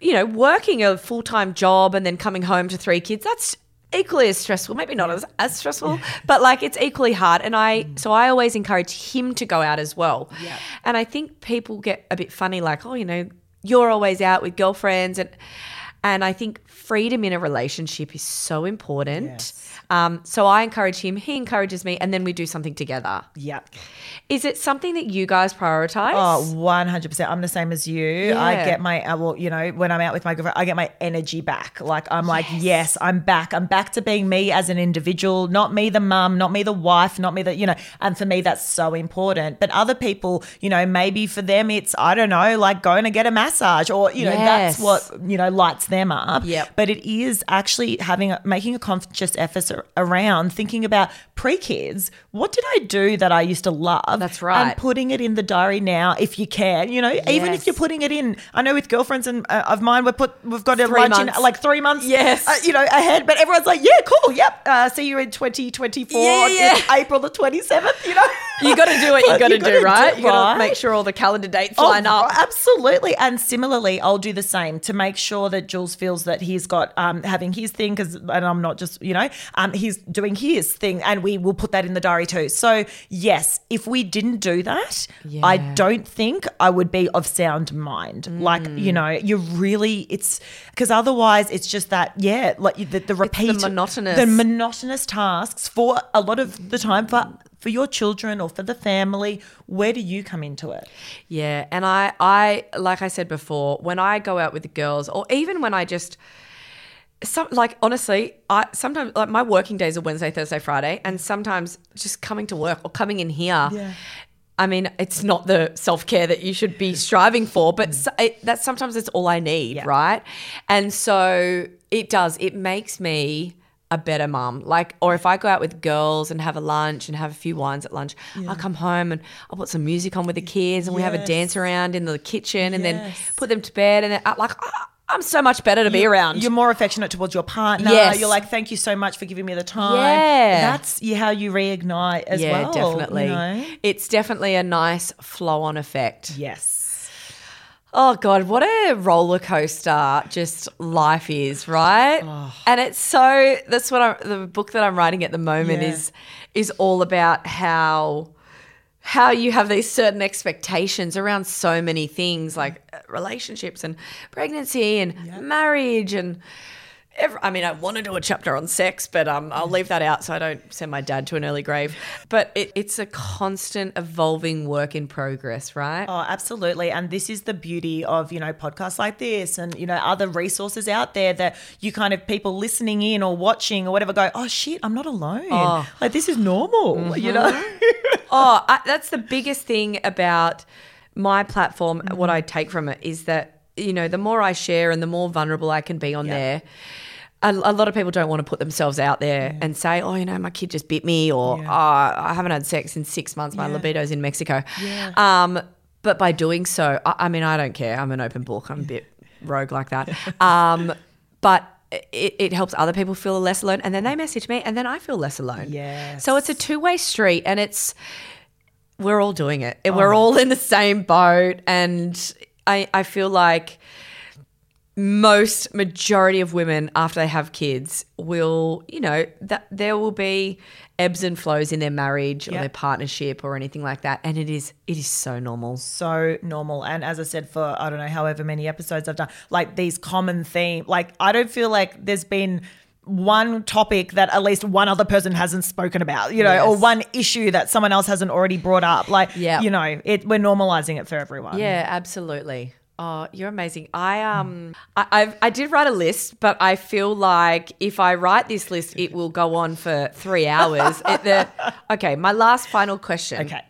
you know, working a full time job and then coming home to three kids, that's equally as stressful. Maybe not as, as stressful, but like it's equally hard. And I, mm. so I always encourage him to go out as well. Yeah. And I think people get a bit funny, like, oh, you know, you're always out with girlfriends. And, and I think freedom in a relationship is so important. Yes. Um, so I encourage him, he encourages me, and then we do something together. Yeah. Is it something that you guys prioritize? Oh, 100%. I'm the same as you. I get my, uh, well, you know, when I'm out with my girlfriend, I get my energy back. Like, I'm like, yes, I'm back. I'm back to being me as an individual, not me, the mum, not me, the wife, not me, the, you know, and for me, that's so important. But other people, you know, maybe for them, it's, I don't know, like going to get a massage or, you know, that's what, you know, lights them up. Yep. But it is actually having, a, making a conscious effort around thinking about pre kids. What did I do that I used to love? That's right. And putting it in the diary now if you can you know even if you're putting it in i know with girlfriends and uh, of mine we put we've got a Three lunch months. in like three months Yes. uh, you know ahead but everyone's like yeah cool yep uh, see you in 2024 Yeah, yeah. april the 27th you know You got to do what you got to do, gotta do right? it You got right. make sure all the calendar dates Oh, line up. Absolutely. And similarly, I'll do the same to make sure that Jules feels that he's got um, having his thing because, and I'm not just, you know, um, he's doing his thing and we will put that in the diary too. So, yes, if we didn't do that, I don't think I would be of sound mind. Like, you know, you really, it's because otherwise it's just that, yeah, like the, the repeat, monotonous- the monotonous tasks for a lot of the time for. For your children or for the family, where do you come into it? Yeah, and I, I, like I said before, when I go out with the girls, or even when I just, some like honestly, I sometimes like my working days are Wednesday, Thursday, Friday, and sometimes just coming to work or coming in here. Yeah. I mean, it's not the self care that you should be striving for, but so, it, that sometimes it's all I need, Yeah. right? And so it does. It makes me a better mum. Like, or if I go out with girls and have a lunch and have a few wines at lunch, I'll come home and I'll put some music on with the kids and we have a dance around in the kitchen and then put them to bed. And then, uh, like, I'm so much better to be around. You're more affectionate towards your partner. Yes. You're like, thank you so much for giving me the time. Yeah. That's how you reignite as yeah, well. definitely. you know? It's definitely a nice flow on effect. Yes. Oh God, what a roller coaster just life is, right? Oh. And it's so that's what I, the book that I'm writing at the moment Yeah. is is all about how how you have these certain expectations around so many things like uh, relationships and pregnancy and marriage and every, I mean I want to do a chapter on sex but um I'll leave that out so I don't send my dad to an early grave but it, it's a constant evolving work in progress right Oh, absolutely. And this is the beauty of, you know, podcasts like this and, you know, other resources out there that you kind of people listening in or watching or whatever go, oh, shit, I'm not alone. Oh. Like, this is normal, you know? Oh, I, that's the biggest thing about my platform. Mm-hmm. What I take from it is that you know the more I share and the more vulnerable I can be on Yeah. there. A, a lot of people don't want to put themselves out there and say, "Oh, you know, my kid just bit me," or Yeah. "Oh, I haven't had sex in six months. My Yeah. libido's in Mexico." Yeah. Um, but by doing so, I, I mean, I don't care. I'm an open book. I'm a bit rogue like that. Um, but it, it helps other people feel less alone, and then they message me, and then I feel less alone. Yes. So it's a two way street, and it's we're all doing it. Oh. We're all in the same boat. And I, I feel like most majority of women after they have kids will, you know, that there will be ebbs and flows in their marriage or their partnership or anything like that. And it is it is so normal. so normal. And as I said, for I don't know, however many episodes I've done, like these common theme, like I don't feel like there's been one topic that at least one other person hasn't spoken about, you know, or one issue that someone else hasn't already brought up. Like, Yeah. you know, it we're normalizing it for everyone. Yeah, absolutely. Oh, you're amazing. I um I I've, I did write a list, but I feel like if I write this list, it will go on for three hours. it, the, okay, my last final question. Okay.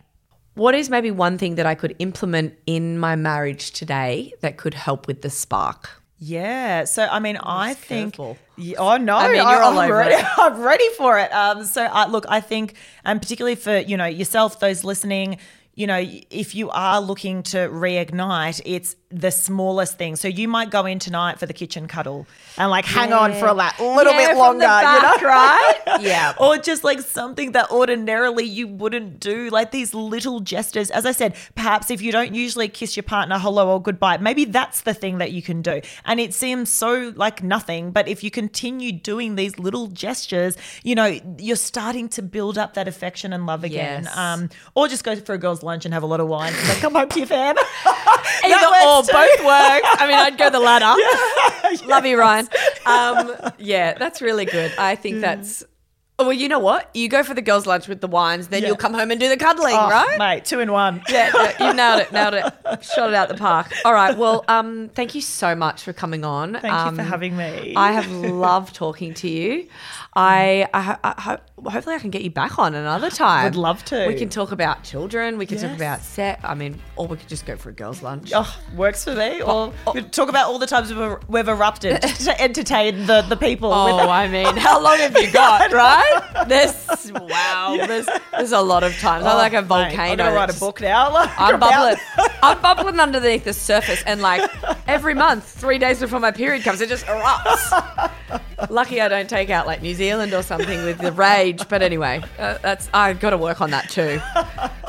What is maybe one thing that I could implement in my marriage today that could help with the spark? Yeah. So I mean, I think. Yeah, oh no! I mean, you're all I'm over ready, it. I'm ready for it. Um, so uh, look, I think, and particularly for you know yourself, those listening, you know, if you are looking to reignite, it's the smallest thing. So you might go in tonight for the kitchen cuddle and like hang on for that little Yeah, bit longer, back, you know, right? Yeah. or just like something that ordinarily you wouldn't do, like these little gestures. As I said, perhaps if you don't usually kiss your partner hello or goodbye, maybe that's the thing that you can do. And it seems so like nothing, but if you continue doing these little gestures, you know, you're starting to build up that affection and love again. Yes. Um, or just go for a girl's lunch and have a lot of wine and then come home to your fam. Either or, both work. I mean, I'd go the latter. Love you, Ryan. Um, yeah, that's really good. I think Mm. that's. Well, you know what? You go for the girls' lunch with the wines, then Yeah. you'll come home and do the cuddling, Oh, right? Mate, two in one. Yeah, yeah, you nailed it, nailed it. Shot it out the park. All right. Well, um, thank you so much for coming on. Thank um, you for having me. I have loved talking to you. I, I, I hope, hopefully I can get you back on another time. Would love to. We can talk about children. We can talk about set. I mean, or we could just go for a girls' lunch. Oh, works for me. Or oh. we talk about all the times we've, er, we've erupted to entertain the, the people. Oh, I mean, how long have you got, right? There's wow, there's there's a lot of times. I'm oh, like a volcano. I'm gonna write a book now. Like, I'm bubbling. I'm bubbling underneath the surface, and like every month, three days before my period comes, it just erupts. Lucky I don't take out like New Zealand or something with the rage. But anyway, uh, that's I've got to work on that too,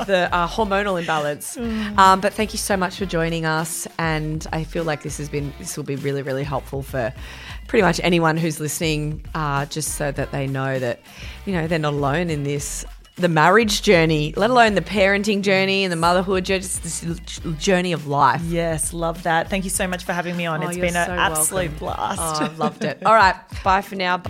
the uh, hormonal imbalance. Um, but thank you so much for joining us, and I feel like this has been this will be really really helpful for pretty much anyone who's listening, uh, just so that they know that you know they're not alone in this the marriage journey, let alone the parenting journey and the motherhood journey, just this journey of life. Yes, love that. Thank you so much for having me on. Oh, It's been an absolute welcome. blast. Oh, I've loved it. All right, bye for now.